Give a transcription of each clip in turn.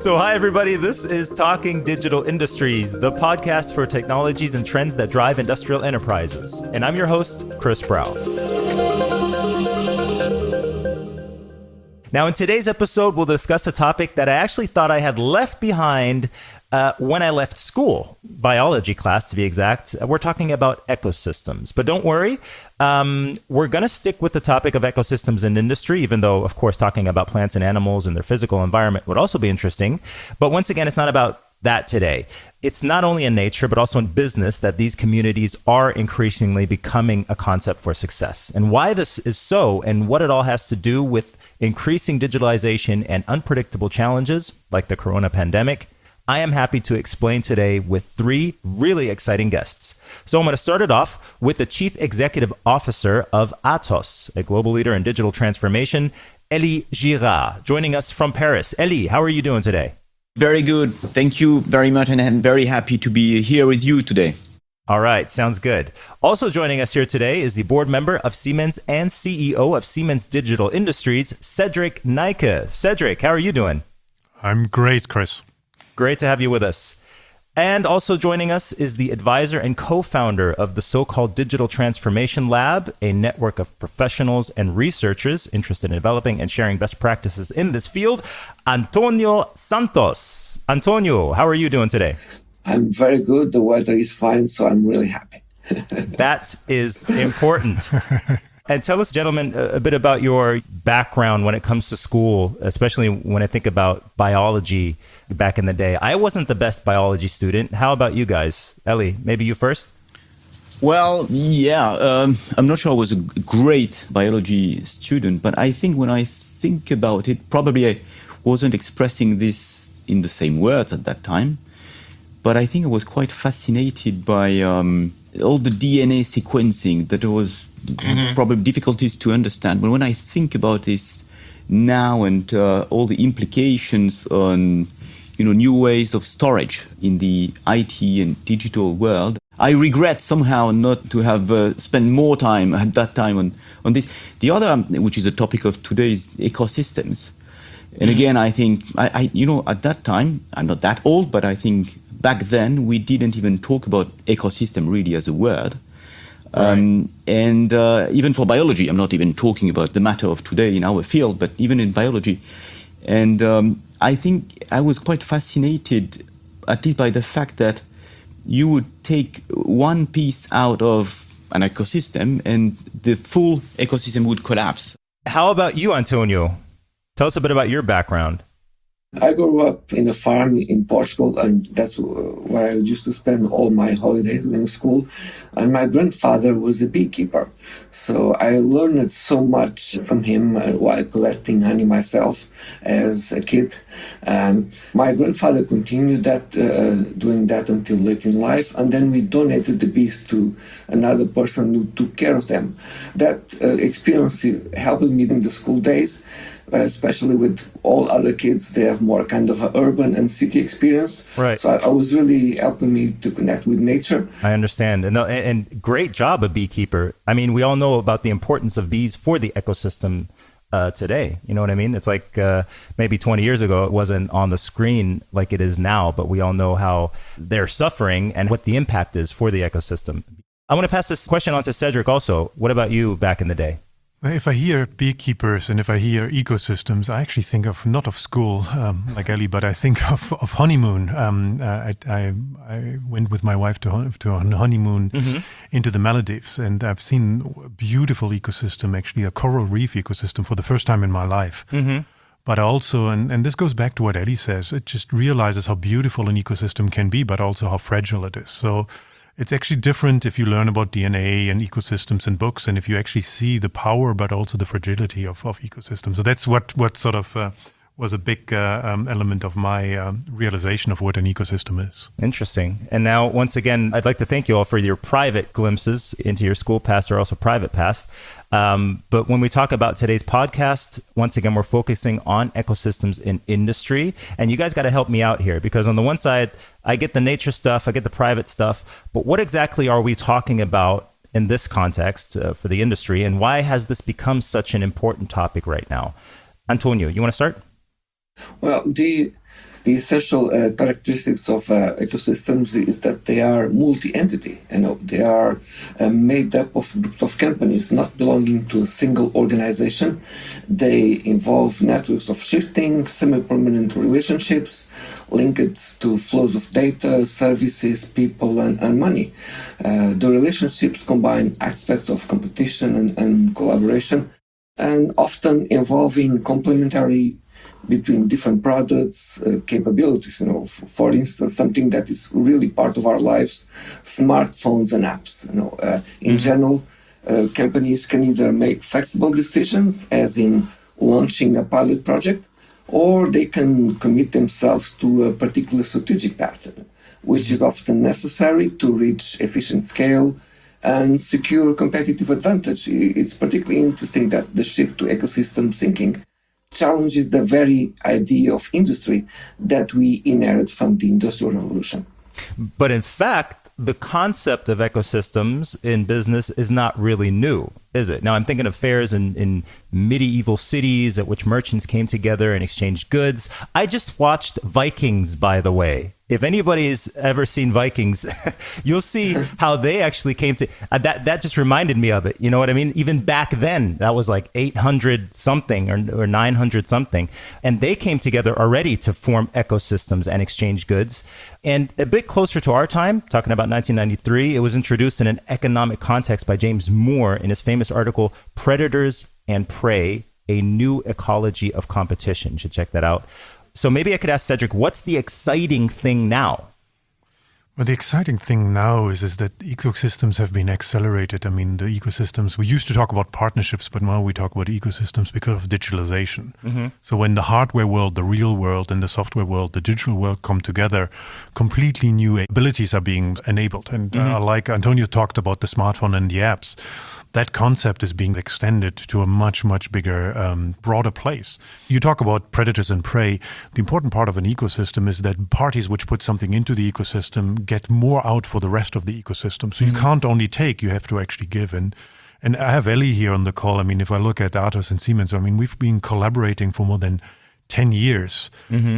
So, hi, everybody. This is Talking Digital Industries, the podcast for technologies and trends that drive industrial enterprises. And I'm your host, Chris Brow. Now, in today's episode, we'll discuss a topic that I actually thought I had left behind uh, when I left school, biology class to be exact, we're talking about ecosystems. But don't worry, um, we're going to stick with the topic of ecosystems in industry, even though, of course, talking about plants and animals and their physical environment would also be interesting. But once again, it's not about that today. It's not only in nature, but also in business that these communities are increasingly becoming a concept for success. And why this is so, and what it all has to do with increasing digitalization and unpredictable challenges like the corona pandemic I am happy to explain today with three really exciting guests. So I'm going to start it off with the Chief Executive Officer of Atos, a global leader in digital transformation, Elie Girard, joining us from Paris. Elie, how are you doing today? Very good. Thank you very much. And I'm very happy to be here with you today. All right, sounds good. Also joining us here today is the board member of Siemens and CEO of Siemens Digital Industries, Cedrik Neike. Cedrik, how are you doing? I'm great, Chris. Great to have you with us. And also joining us is the advisor and co founder of the so called Digital Transformation Lab, a network of professionals and researchers interested in developing and sharing best practices in this field, Antonio Santos. Antonio, how are you doing today? I'm very good. The weather is fine, so I'm really happy. that is important. And tell us, gentlemen, a bit about your background when it comes to school, especially when I think about biology back in the day. I wasn't the best biology student. How about you guys? Elie, maybe you first? Well, yeah, um, I'm not sure I was a great biology student, but I think when I think about it, probably I wasn't expressing this in the same words at that time. But I think I was quite fascinated by um, all the DNA sequencing that was mm-hmm. probably difficulties to understand. But when I think about this now and uh, all the implications on you know new ways of storage in the IT and digital world, I regret somehow not to have uh, spent more time at that time on on this. The other, which is a topic of today, is ecosystems. And mm-hmm. again, I think I, I, you know, at that time, I'm not that old, but I think back then we didn't even talk about ecosystem really as a word. Um, And uh, even for biology, I'm not even talking about the matter of today in our field, but even in biology. And um, I think I was quite fascinated, at least by the fact that you would take one piece out of an ecosystem and the full ecosystem would collapse. How about you, Antonio? Tell us a bit about your background. I grew up in a farm in Portugal, and that's where I used to spend all my holidays in school. And my grandfather was a beekeeper, so I learned so much from him uh, while collecting honey myself as a kid. Um, my grandfather continued that, uh, doing that until late in life, and then we donated the bees to another person who took care of them. That uh, experience helped me in the school days especially with all other kids. They have more kind of an urban and city experience. Right. So I, I was really helping me to connect with nature. I understand. And, and great job, a beekeeper. I mean, we all know about the importance of bees for the ecosystem. Uh, today. You know what I mean? It's like uh, maybe 20 years ago, it wasn't on the screen like it is now, but we all know how they're suffering and what the impact is for the ecosystem. I want to pass this question on to Cedrik also. What about you back in the day? If I hear beekeepers and if I hear ecosystems, I actually think of not of school um, like Elie, but I think of, of honeymoon. Um, uh, I, I, I, went with my wife to, to a honeymoon mm-hmm. into the Maldives, and I've seen a beautiful ecosystem, actually a coral reef ecosystem, for the first time in my life. Mm-hmm. But also, and, and this goes back to what Elie says, it just realizes how beautiful an ecosystem can be, but also how fragile it is. So it's actually different if you learn about DNA and ecosystems in books and if you actually see the power but also the fragility of, of ecosystems. So that's what, what sort of uh, was a big uh, um, element of my um, realization of what an ecosystem is. Interesting. And now, once again, I'd like to thank you all for your private glimpses into your school past or also private past. Um, but when we talk about today's podcast, once again, we're focusing on ecosystems in industry. And you guys got to help me out here because, on the one side, I get the nature stuff, I get the private stuff. But what exactly are we talking about in this context uh, for the industry? And why has this become such an important topic right now? Antonio, you want to start? Well, the the essential uh, characteristics of uh, ecosystems is that they are multi-entity. You know, they are uh, made up of groups of companies not belonging to a single organization. They involve networks of shifting, semi-permanent relationships linked to flows of data, services, people, and, and money. Uh, the relationships combine aspects of competition and, and collaboration, and often involving complementary between different products, uh, capabilities. You know, f- for instance, something that is really part of our lives: smartphones and apps. You know, uh, in general, uh, companies can either make flexible decisions, as in launching a pilot project, or they can commit themselves to a particular strategic pattern, which is often necessary to reach efficient scale and secure competitive advantage. It's particularly interesting that the shift to ecosystem thinking challenges the very idea of industry that we inherit from the Industrial Revolution. But in fact, the concept of ecosystems in business is not really new, is it? Now, I'm thinking of fairs in, in medieval cities at which merchants came together and exchanged goods. I just watched Vikings, by the way. If anybody's ever seen Vikings, you'll see how they actually came to uh, that. That just reminded me of it. You know what I mean? Even back then, that was like 800 something or, or 900 something. And they came together already to form ecosystems and exchange goods. And a bit closer to our time, talking about 1993, it was introduced in an economic context by James Moore in his famous article, Predators and Prey A New Ecology of Competition. You should check that out. So maybe I could ask Cedrik, what's the exciting thing now? Well, the exciting thing now is is that ecosystems have been accelerated. I mean, the ecosystems we used to talk about partnerships, but now we talk about ecosystems because of digitalization. So when the hardware world, the real world, and the software world, the digital world come together, completely new abilities are being enabled. And uh, like Antonio talked about the smartphone and the apps, that concept is being extended to a much, much bigger, um, broader place. You talk about predators and prey. The important part of an ecosystem is that parties which put something into the ecosystem get more out for the rest of the ecosystem. So you can't only take, you have to actually give. And and I have Elie here on the call. I mean, if I look at Atos and Siemens, I mean, we've been collaborating for more than 10 years.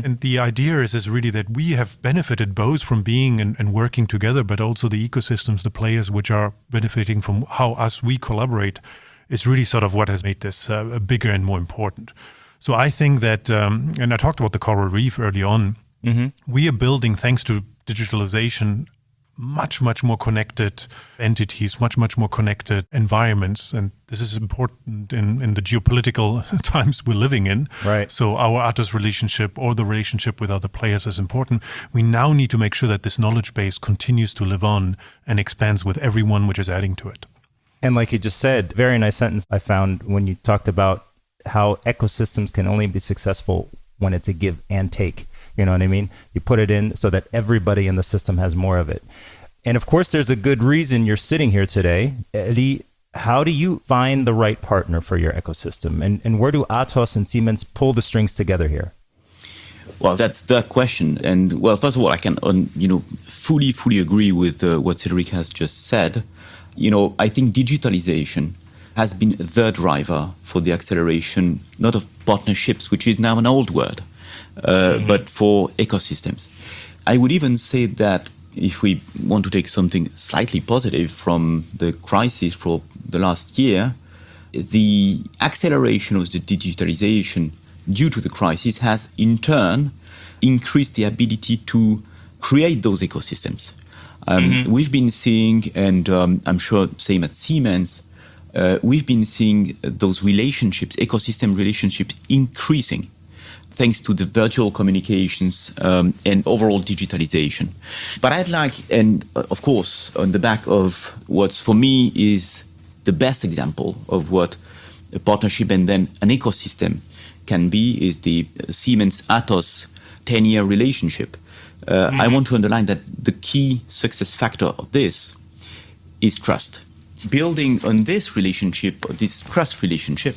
And the idea is, is really that we have benefited both from being and, and working together, but also the ecosystems, the players which are benefiting from how us we collaborate is really sort of what has made this uh, bigger and more important. So I think that, um, and I talked about the coral reef early on, we are building, thanks to digitalization, much, much more connected entities, much, much more connected environments. And this is important in, in the geopolitical times we're living in. Right. So our Atos relationship or the relationship with other players is important. We now need to make sure that this knowledge base continues to live on and expands with everyone which is adding to it. And like you just said, very nice sentence I found when you talked about how ecosystems can only be successful when it's a give and take. You know what I mean? You put it in so that everybody in the system has more of it. And of course, there's a good reason you're sitting here today. How do you find the right partner for your ecosystem? And, and where do Atos and Siemens pull the strings together here? Well, that's the question. And well, first of all, I can, um, you know, fully, fully agree with uh, what Cedrik has just said. You know, I think digitalization has been the driver for the acceleration, not of partnerships, which is now an old word, uh, but for ecosystems. I would even say that if we want to take something slightly positive from the crisis for the last year, the acceleration of the digitalization due to the crisis has in turn increased the ability to create those ecosystems. Um, We've been seeing, and um, I'm sure same at Siemens, uh, we've been seeing those relationships, ecosystem relationships, increasing thanks to the virtual communications um, and overall digitalization. But I'd like, and uh, of course, on the back of what's for me is the best example of what a partnership and then an ecosystem can be is the Siemens Atos 10 year relationship. Uh, I want to underline that the key success factor of this is trust. Building on this relationship, this trust relationship,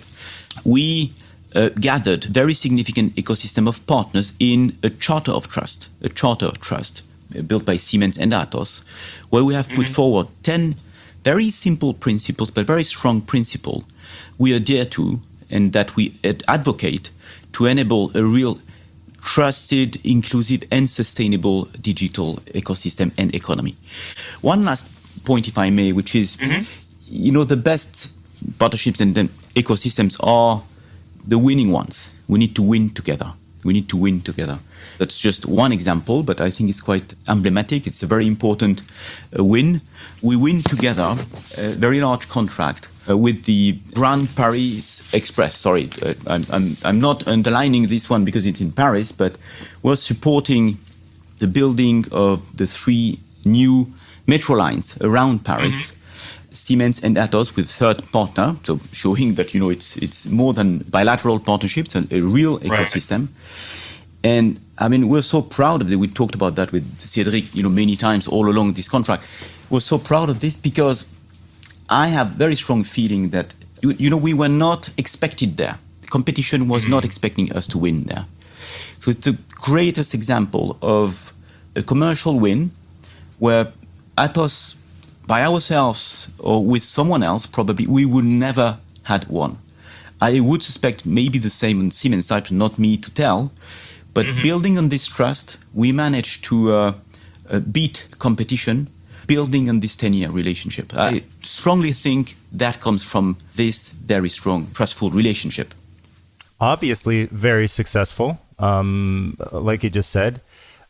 we uh, gathered very significant ecosystem of partners in a charter of trust, a charter of trust uh, built by Siemens and Atos, where we have put forward 10 very simple principles, but very strong principles we adhere to and that we advocate to enable a real trusted, inclusive, and sustainable digital ecosystem and economy. One last point, if I may, which is, you know, the best partnerships and ecosystems are the winning ones. We need to win together. We need to win together. That's just one example, but I think it's quite emblematic. It's a very important uh, win. We win together a very large contract uh, with the Grand Paris Express. Sorry, uh, I'm, I'm, I'm not underlining this one because it's in Paris, but we're supporting the building of the three new metro lines around Paris. Siemens and Atos with third partner, so showing that you know it's it's more than bilateral partnerships and a real ecosystem. And I mean, we're so proud of it. We talked about that with Cedrik, you know, many times all along this contract. We're so proud of this because I have very strong feeling that you, you know we were not expected there. The competition was mm-hmm. not expecting us to win there. So it's the greatest example of a commercial win where Atos by ourselves or with someone else, probably we would never had one. I would suspect maybe the same on Siemens side, not me to tell. But building on this trust, we managed to uh, uh, beat competition, building on this 10-year relationship. I strongly think that comes from this very strong, trustful relationship. Obviously, very successful, um, like you just said.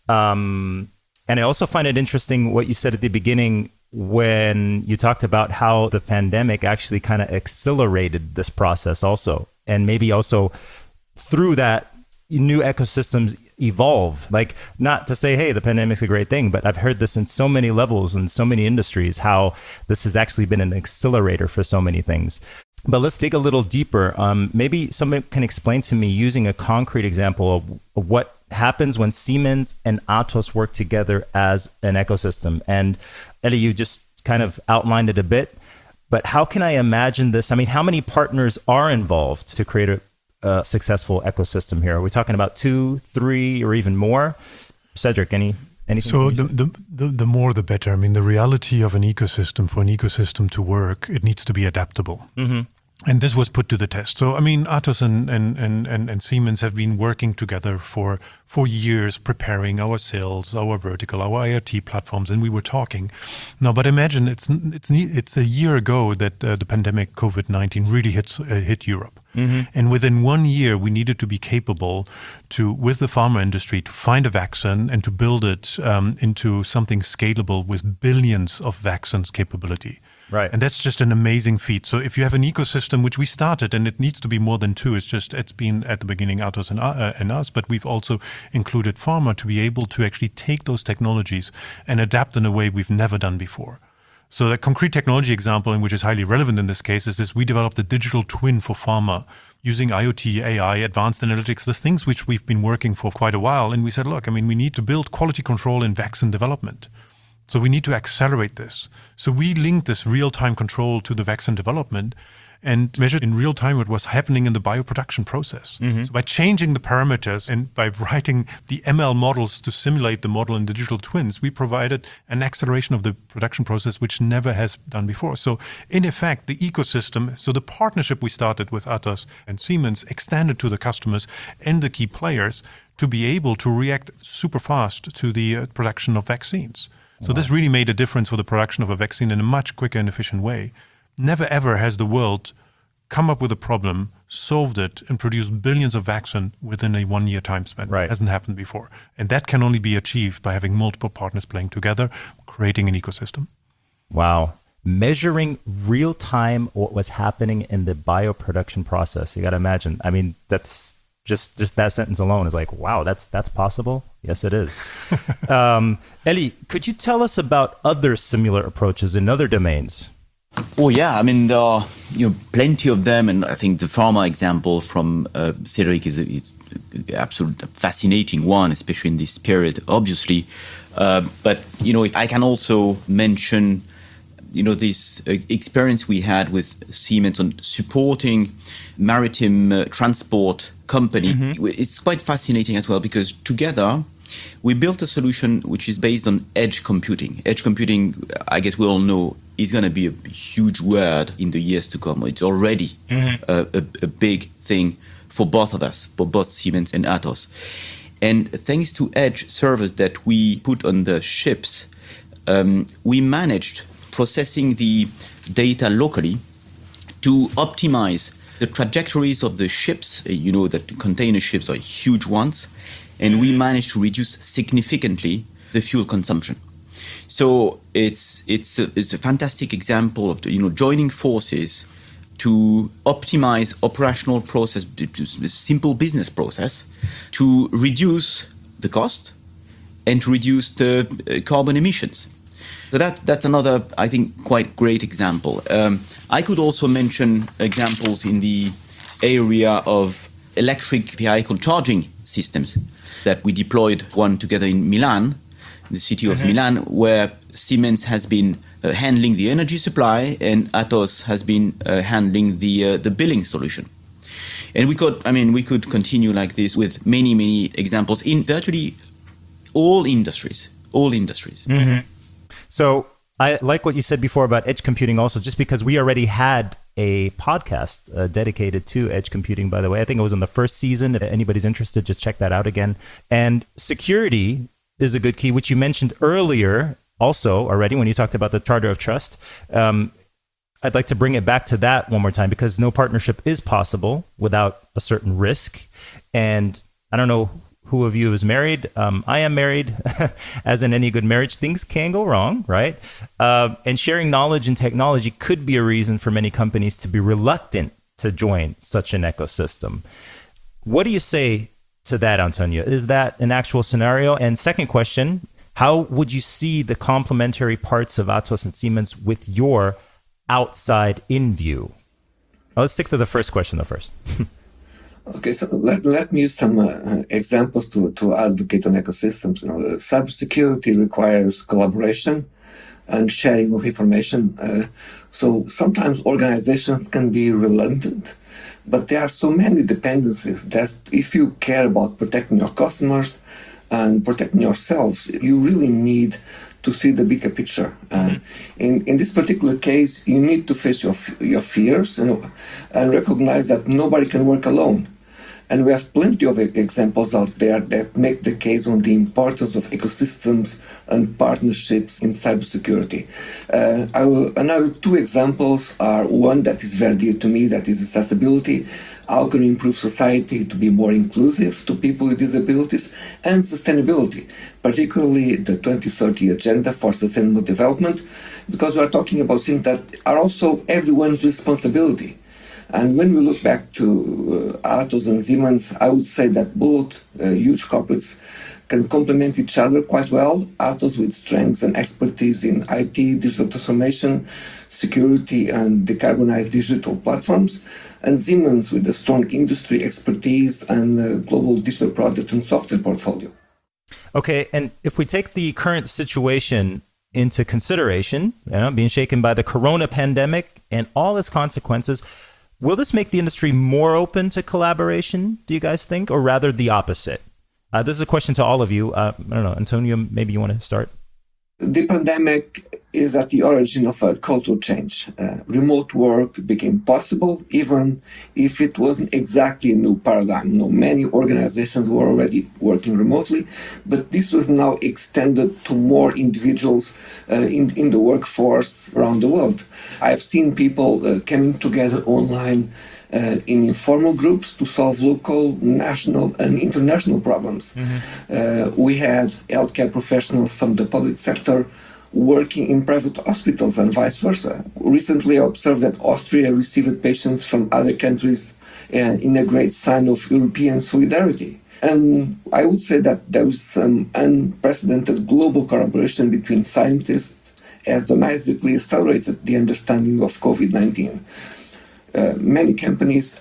Um, and I also find it interesting what you said at the beginning when you talked about how the pandemic actually kind of accelerated this process also and maybe also through that new ecosystems evolve. Like not to say hey the pandemic's a great thing but i've heard this in so many levels and so many industries how this has actually been an accelerator for so many things. But let's dig a little deeper. Um, maybe someone can explain to me using a concrete example of, what happens when siemens and atos work together as an ecosystem and Elie, you just kind of outlined it a bit, but how can I imagine this? I mean, how many partners are involved to create a, a successful ecosystem here? Are we talking about two, three, or even more? Cedrik, any anything? So the, the, the, the more the better. I mean, the reality of an ecosystem, for an ecosystem to work, it needs to be adaptable. Mm-hmm. And this was put to the test. So, I mean, Atos and, and, and, and, Siemens have been working together for, for years, preparing our sales, our vertical, our IoT platforms, and we were talking. Now, but imagine it's, it's, it's a year ago that uh, the pandemic COVID 19 really hits, uh, hit Europe. And within one year, we needed to be capable to, with the pharma industry, to find a vaccine and to build it um, into something scalable with billions of vaccines capability. Right. And that's just an amazing feat. So if you have an ecosystem, which we started, and it needs to be more than two, it's just, it's been at the beginning Atos and, uh, and us, but we've also included pharma to be able to actually take those technologies and adapt in a way we've never done before. So the concrete technology example, and which is highly relevant in this case, is this: we developed a digital twin for pharma using IoT, AI, advanced analytics, the things which we've been working for quite a while. And we said, look, I mean, we need to build quality control in vaccine development. So we need to accelerate this. So we linked this real-time control to the vaccine development and measured in real time what was happening in the bioproduction process. So by changing the parameters and by writing the ML models to simulate the model in digital twins, we provided an acceleration of the production process which never has done before. So in effect, the ecosystem, so the partnership we started with Atos and Siemens extended to the customers and the key players to be able to react super fast to the uh, production of vaccines. So this really made a difference for the production of a vaccine in a much quicker and efficient way. Never ever has the world come up with a problem, solved it, and produced billions of vaccine within a one year time span. Right. Hasn't happened before. And that can only be achieved by having multiple partners playing together, creating an ecosystem. Wow. Measuring real time what was happening in the bioproduction process. You got to imagine. I mean, that's just just that sentence alone is like, wow, that's that's possible. Yes, it is. um, Elie, could you tell us about other similar approaches in other domains? Oh yeah, I mean there are you know plenty of them, and I think the pharma example from uh, Cedrik is is absolute fascinating one, especially in this period, obviously. Uh, but you know, if I can also mention, you know, this uh, experience we had with Siemens on supporting maritime uh, transport company, it's quite fascinating as well because together we built a solution which is based on edge computing. Edge computing, I guess we all know, is going to be a huge word in the years to come. It's already a, a, a big thing for both of us, for both Siemens and Atos. And thanks to edge servers that we put on the ships, um, we managed processing the data locally to optimize the trajectories of the ships. Uh, you know that container ships are huge ones, and we managed to reduce significantly the fuel consumption. So it's it's a, it's a fantastic example of the, you know joining forces to optimize operational process, simple business process, to reduce the cost and to reduce the uh, carbon emissions. So that, that's another, I think, quite great example. Um, I could also mention examples in the area of electric vehicle charging systems that we deployed one together in Milan, the city of mm-hmm. Milan, where Siemens has been uh, handling the energy supply and Atos has been uh, handling the uh, the billing solution. And we could, I mean, we could continue like this with many, many examples in virtually all industries, all industries. Mm-hmm. So I like what you said before about edge computing also, just because we already had a podcast uh, dedicated to edge computing, by the way. I think it was in the first season. If anybody's interested, just check that out again. And security is a good key, which you mentioned earlier also already when you talked about the charter of trust. Um, I'd like to bring it back to that one more time because no partnership is possible without a certain risk. And I don't know who of you is married. Um, I am married. As in any good marriage, things can go wrong, right? Uh, and sharing knowledge and technology could be a reason for many companies to be reluctant to join such an ecosystem. What do you say to that, Antonio? Is that an actual scenario? And second question, how would you see the complementary parts of Atos and Siemens with your outside in view? Let's stick to the first question though first. okay, so let, let me use some uh, examples to, to advocate on ecosystems. You know, cybersecurity requires collaboration and sharing of information. Uh, so sometimes organizations can be reluctant, but there are so many dependencies that if you care about protecting your customers, and protecting yourselves, you really need to see the bigger picture. Uh, in in this particular case, you need to face your your fears and recognize that nobody can work alone. And we have plenty of examples out there that make the case on the importance of ecosystems and partnerships in cybersecurity. Uh, will, another two examples are one that is very dear to me, that is accessibility. How can we improve society to be more inclusive to people with disabilities and sustainability, particularly the 2030 Agenda for Sustainable Development, because we are talking about things that are also everyone's responsibility. And when we look back to uh, Atos and Siemens, I would say that both uh, huge corporates can complement each other quite well. Atos with strengths and expertise in IT, digital transformation, security, and decarbonized digital platforms, and Siemens with a strong industry expertise and global digital product and software portfolio. Okay, and if we take the current situation into consideration, you know, being shaken by the corona pandemic and all its consequences, Will this make the industry more open to collaboration, do you guys think, or rather the opposite? Uh, this is a question to all of you. Uh, I don't know, Antonio, maybe you want to start? The pandemic is at the origin of a cultural change. Uh, remote work became possible, even if it wasn't exactly a new paradigm. You know, many organizations were already working remotely, but this was now extended to more individuals uh, in, in the workforce around the world. I've seen people uh, coming together online uh, in informal groups to solve local, national, and international problems. Mm-hmm. Uh, we had healthcare professionals from the public sector working in private hospitals and vice versa. Recently, I observed that Austria received patients from other countries uh, in a great sign of European solidarity. And I would say that there is some unprecedented global collaboration between scientists has dramatically accelerated the understanding of COVID 19. Uh, many companies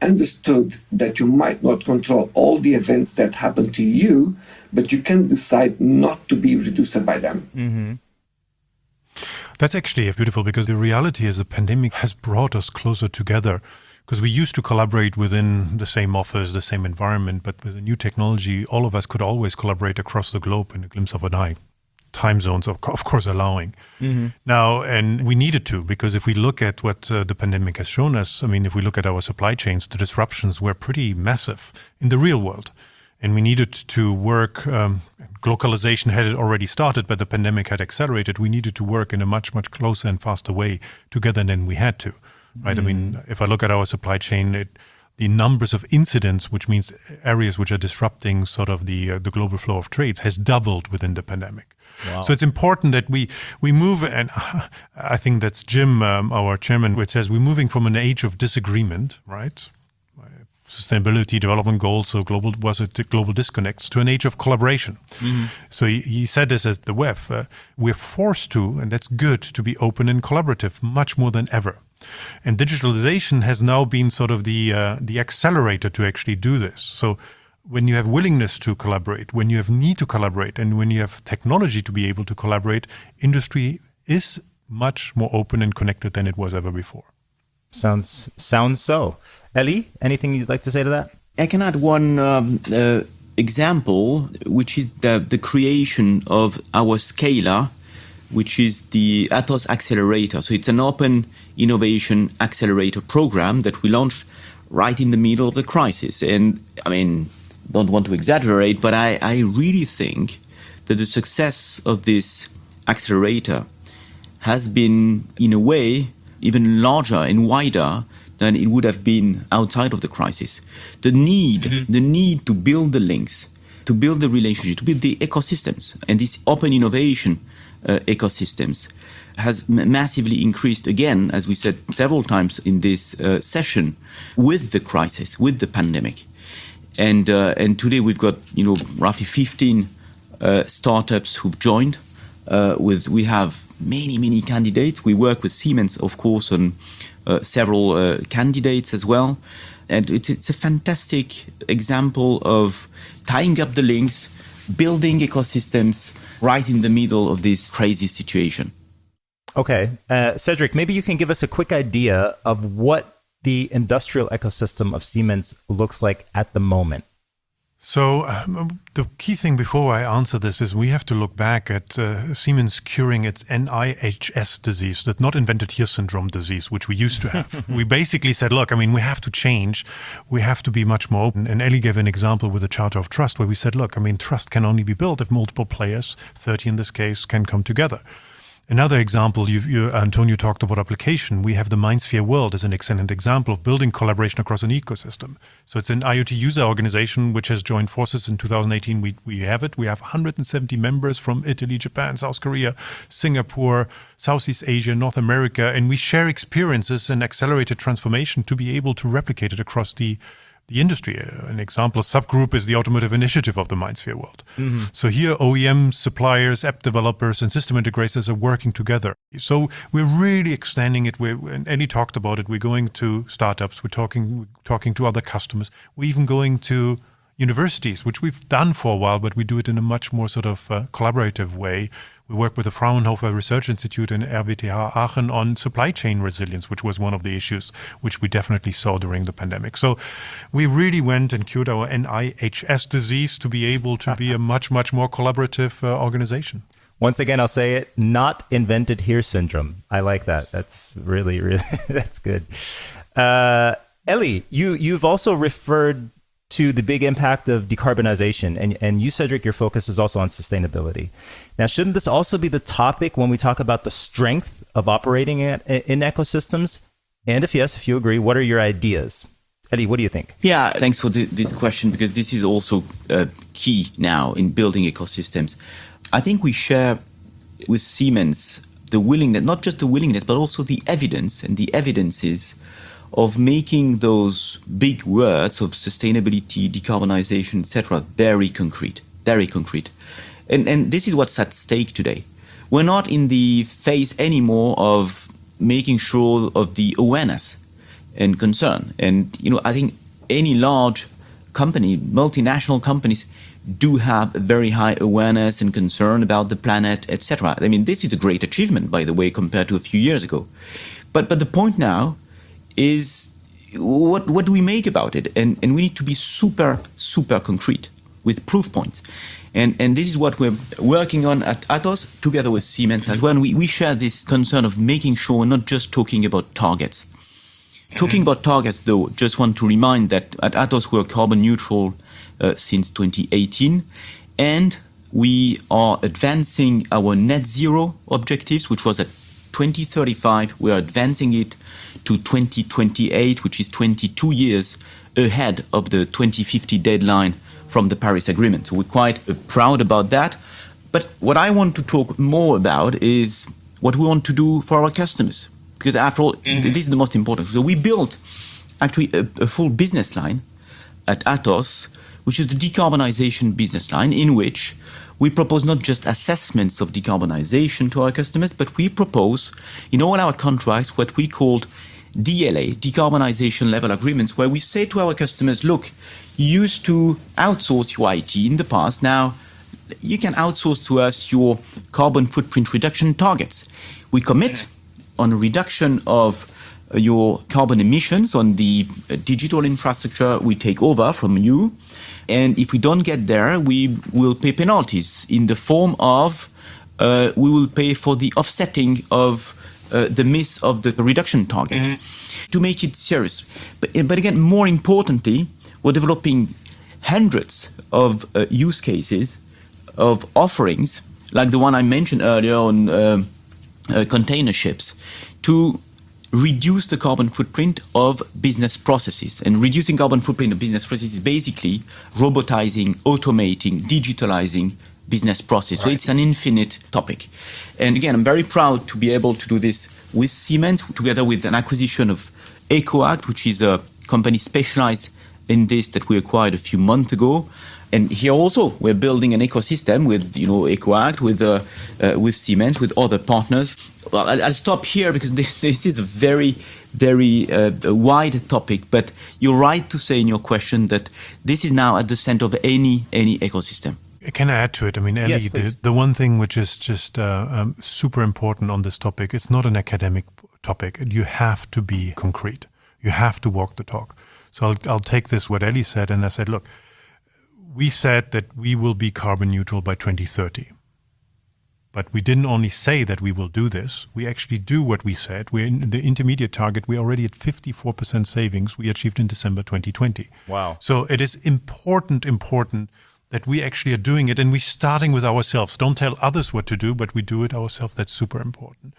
understood that you might not control all the events that happen to you, but you can decide not to be reduced by them. Mm-hmm. That's actually beautiful because the reality is the pandemic has brought us closer together because we used to collaborate within the same office, the same environment, but with the new technology, all of us could always collaborate across the globe in a glimpse of an eye time zones, of, of course, allowing. Mm-hmm. Now, and we needed to, because if we look at what uh, the pandemic has shown us, I mean, if we look at our supply chains, the disruptions were pretty massive in the real world. And we needed to work. Um, globalization had already started, but the pandemic had accelerated. We needed to work in a much, much closer and faster way together than we had to. Right? Mm. I mean, if I look at our supply chain, it, the numbers of incidents, which means areas which are disrupting sort of the uh, the global flow of trades, has doubled within the pandemic. Wow. So it's important that we we move, and I think that's Jim, um, our chairman, which says we're moving from an age of disagreement, right? Sustainability development goals, so global was it global disconnects, to an age of collaboration. Mm-hmm. So he, he, said this at the WEF. Uh, we're forced to, and that's good, to be open and collaborative much more than ever. And digitalization has now been sort of the uh, the accelerator to actually do this. So when you have willingness to collaborate, when you have need to collaborate, and when you have technology to be able to collaborate, industry is much more open and connected than it was ever before. Sounds sounds so. Elie, anything you'd like to say to that? I can add one um, uh, example, which is the, the creation of our Scaler, which is the Atos Accelerator. So it's an open innovation accelerator program that we launched right in the middle of the crisis. And I mean, don't want to exaggerate, but I, I really think that the success of this accelerator has been, in a way, even larger and wider than it would have been outside of the crisis. The need, mm-hmm. the need to build the links, to build the relationship, to build the ecosystems, and this open innovation uh, ecosystems has massively increased again, as we said several times in this uh, session, with the crisis, with the pandemic. And, uh, and today we've got you know roughly 15 uh, startups who've joined. Uh, with we have many many candidates. We work with Siemens, of course, on several uh, candidates as well, and it's, it's a fantastic example of tying up the links, building ecosystems right in the middle of this crazy situation. Okay. Uh, Cedrik, maybe you can give us a quick idea of what the industrial ecosystem of Siemens looks like at the moment. So, um, the key thing before I answer this is we have to look back at uh, Siemens curing its NIHS disease, that not invented here syndrome disease, which we used to have. we basically said, look, I mean, we have to change. We have to be much more open. And Elie gave an example with the Charter of Trust, where we said, look, I mean, trust can only be built if multiple players, 30 in this case, can come together. Another example, you, you, Antonio talked about application. We have the MindSphere World as an excellent example of building collaboration across an ecosystem. So it's an IoT user organization which has joined forces in 2018. We, we have it. We have 170 members from Italy, Japan, South Korea, Singapore, Southeast Asia, North America, and we share experiences and accelerated transformation to be able to replicate it across the the industry. An example, a subgroup is the automotive initiative of the MindSphere world. Mm-hmm. So here, OEM suppliers, app developers, and system integrators are working together. So we're really extending it. We're, and Elie talked about it. We're going to startups. We're talking, we're talking to other customers. We're even going to universities, which we've done for a while, but we do it in a much more sort of uh, collaborative way we work with the Fraunhofer Research Institute and RWTH Aachen on supply chain resilience, which was one of the issues which we definitely saw during the pandemic. So we really went and cured our NIHS disease to be able to be a much, much more collaborative uh, organization. Once again, I'll say it: not invented here syndrome. I like that. That's really, really that's good. Uh, Elie, you you've also referred to the big impact of decarbonization. And, and you, Cedrik, your focus is also on sustainability. Now, shouldn't this also be the topic when we talk about the strength of operating in, in ecosystems? And if yes, if you agree, what are your ideas? Elie, what do you think? Yeah, thanks for the, this question because this is also uh, key now in building ecosystems. I think we share with Siemens the willingness, not just the willingness, but also the evidence, and the evidence is of making those big words of sustainability, decarbonization, etc., very concrete, very concrete. And, and this is what's at stake today. We're not in the phase anymore of making sure of the awareness and concern. And you know, I think any large company, multinational companies, do have a very high awareness and concern about the planet, etc. I mean, this is a great achievement, by the way, compared to a few years ago. But but the point now is what what do we make about it? And and we need to be super super concrete with proof points. And, and this is what we're working on at Atos together with Siemens as well. And we, we share this concern of making sure we're not just talking about targets. Talking about targets, though, just want to remind that at Atos we're carbon neutral uh, since 2018, and we are advancing our net zero objectives, which was at 2035. We are advancing it to 2028, which is 22 years ahead of the 2050 deadline from the Paris Agreement. So we're quite uh, proud about that. But what I want to talk more about is what we want to do for our customers because after all, mm-hmm. this is the most important. So we built actually a, a, full business line at Atos, which is the decarbonization business line, in which we propose not just assessments of decarbonization to our customers, but we propose in all our contracts what we called DLA, decarbonization level agreements, where we say to our customers, look, you used to outsource your IT in the past. Now you can outsource to us your carbon footprint reduction targets. We commit on reduction of uh, your carbon emissions on the uh, digital infrastructure we take over from you. And if we don't get there, we will pay penalties in the form of uh, we will pay for the offsetting of uh, the miss of the reduction target mm-hmm. to make it serious. But, but again, more importantly, we're developing hundreds of uh, use cases of offerings like the one I mentioned earlier on uh, uh, container ships to reduce the carbon footprint of business processes. And reducing carbon footprint of business processes is basically robotizing, automating, digitalizing business process. Right. So it's an infinite topic. And again, I'm very proud to be able to do this with Siemens, together with an acquisition of EcoAct, which is a company specialized in this that we acquired a few months ago and here also we're building an ecosystem with you know EcoAct, with uh, uh, with Siemens, with other partners. Well, I'll, I'll stop here because this, this is a very very uh, wide topic. But you're right to say in your question that this is now at the center of any any ecosystem. Can I add to it? I mean, Elie, yes, the, the one thing which is just uh, um, super important on this topic, it's not an academic topic. You have to be concrete. You have to walk the talk. So I'll, I'll take this, what Elie said, and I said, look, we said that we will be carbon neutral by 2030. But we didn't only say that we will do this, we actually do what we said. We're in the intermediate target, we're already at 54% savings we achieved in December 2020. Wow. So it is important, important that we actually are doing it and we're starting with ourselves. Don't tell others what to do, but we do it ourselves. That's super important.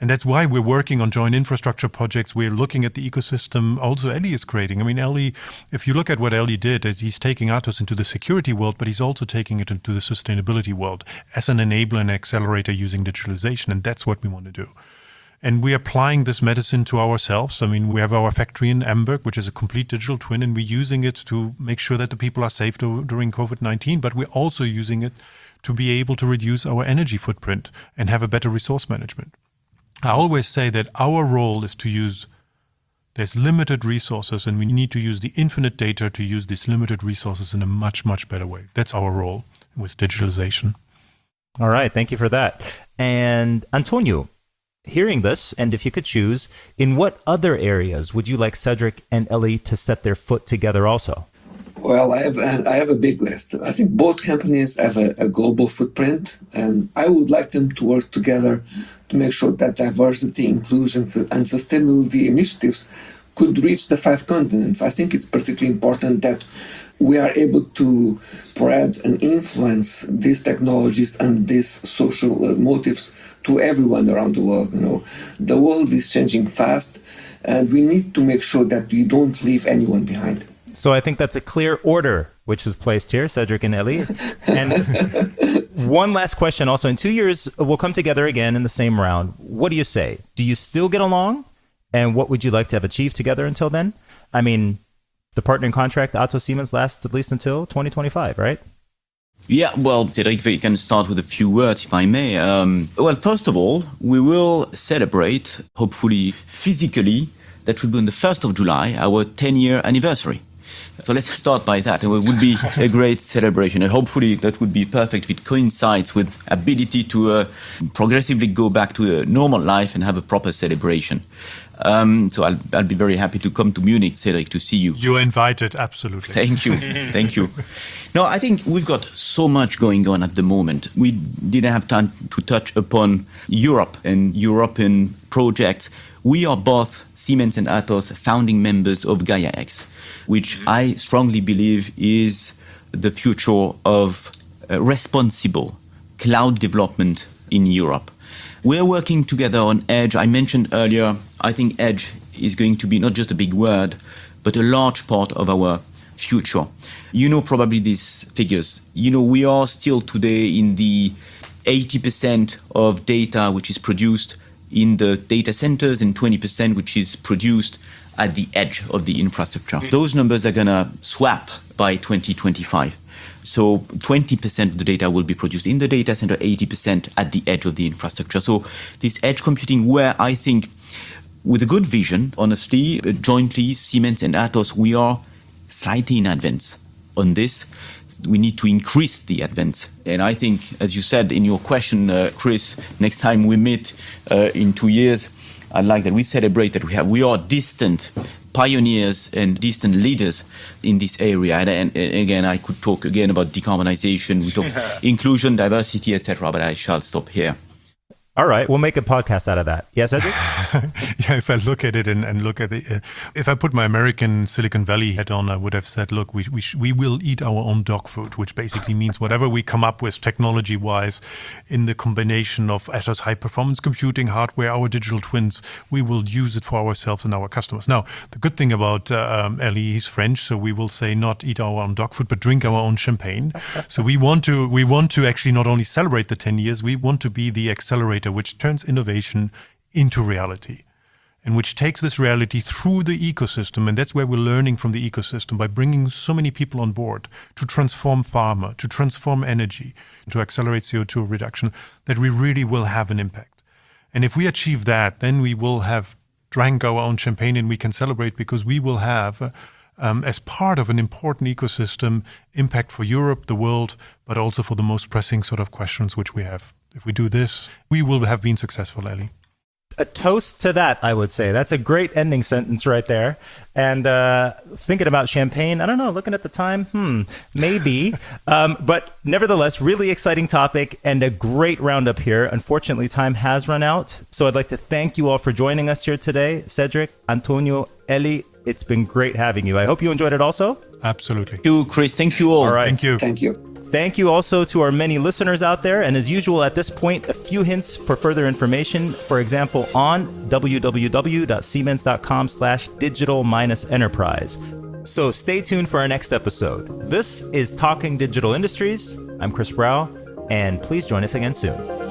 And that's why we're working on joint infrastructure projects. We're looking at the ecosystem also Elie is creating. I mean, Elie, if you look at what Elie did, is he's taking Atos into the security world, but he's also taking it into the sustainability world as an enabler and accelerator using digitalization. And that's what we want to do. And we're applying this medicine to ourselves. I mean, we have our factory in Amberg, which is a complete digital twin, and we're using it to make sure that the people are safe to, during COVID 19, but we're also using it to be able to reduce our energy footprint and have a better resource management. I always say that our role is to use there's limited resources and we need to use the infinite data to use these limited resources in a much much better way. That's our role with digitalization. All right thank you for that. And antonio hearing this and if you could choose in what other areas would you like cedrik and elie to set their foot together also well, I have I have a big list. I think both companies have a, a global footprint, and I would like them to work together to make sure that diversity, inclusion, and sustainability initiatives could reach the five continents. I think it's particularly important that we are able to spread and influence these technologies and these social uh, motives to everyone around the world. You know, the world is changing fast, and we need to make sure that we don't leave anyone behind. So I think that's a clear order which is placed here, Cedrik and Elie. And one last question also. In two years, we'll come together again in the same round. What do you say? Do you still get along? And what would you like to have achieved together until then? I mean, the partnering contract, Atos Siemens, lasts at least until 2025, right? Yeah, well, Cedrik, we can start with a few words, if I may. Um, well, first of all, we will celebrate, hopefully physically, that should be on the 1st of July, our 10 year anniversary. So let's start by that. It would be a great celebration, and hopefully that would be perfect if it coincides with ability to uh, progressively go back to a normal life and have a proper celebration. Um, so I'll, I'll be very happy to come to Munich, Cedrik, to see you. You're invited, absolutely. Thank you. Thank you. No, I think we've got so much going on at the moment. We didn't have time to touch upon Europe and European projects We are both Siemens and Atos founding members of Gaia X, which I strongly believe is the future of uh, responsible cloud development in Europe. We're working together on Edge. I mentioned earlier, I think Edge is going to be not just a big word, but a large part of our future. You know probably these figures. You know, we are still today in the 80% of data which is produced in the data centers and 20% which is produced at the edge of the infrastructure. Those numbers are going to swap by 2025. So 20% of the data will be produced in the data center, 80% at the edge of the infrastructure. So this edge computing, where I think with a good vision, honestly, uh, jointly, Siemens and Atos, we are slightly in advance on this. We need to increase the advance. And I think, as you said in your question, uh, Chris, next time we meet uh, in two years, I'd like that we celebrate that we have we are distant pioneers and distant leaders in this area. And, and, and again, I could talk again about decarbonization, we talk inclusion, diversity, etc. But I shall stop here. All right, we'll make a podcast out of that. Yes, yeah, if I look at it and, and look at it, uh, if I put my American Silicon Valley hat on, I would have said, look, we, we, sh- we will eat our own dog food, which basically means whatever we come up with technology wise in the combination of Atos high performance computing hardware, our digital twins, we will use it for ourselves and our customers. Now, the good thing about uh, um, Elie, he's French, so we will say not eat our own dog food, but drink our own champagne. so we want to we want to actually not only celebrate the 10 years, we want to be the accelerator which turns innovation into reality and which takes this reality through the ecosystem. And that's where we're learning from the ecosystem by bringing so many people on board to transform pharma, to transform energy, to accelerate CO2 reduction, that we really will have an impact. And if we achieve that, then we will have drank our own champagne and we can celebrate because we will have. Um, as part of an important ecosystem, impact for Europe, the world, but also for the most pressing sort of questions which we have. If we do this, we will have been successful, Elie. A toast to that, I would say. That's a great ending sentence right there. And uh, thinking about champagne, I don't know, looking at the time, hmm, maybe. um, but nevertheless, really exciting topic and a great roundup here. Unfortunately, time has run out. So I'd like to thank you all for joining us here today. Cedrik, Antonio, Elie, it's been great having you. I hope you enjoyed it also. Absolutely. Thank you, Chris. Thank you all. All right. Thank you. Thank you. Thank you also to our many listeners out there. And as usual, at this point, a few hints for further information. For example, on www.siemens.com slash digital minus enterprise. So stay tuned for our next episode. This is Talking Digital Industries. I'm Chris Brow, and please join us again soon.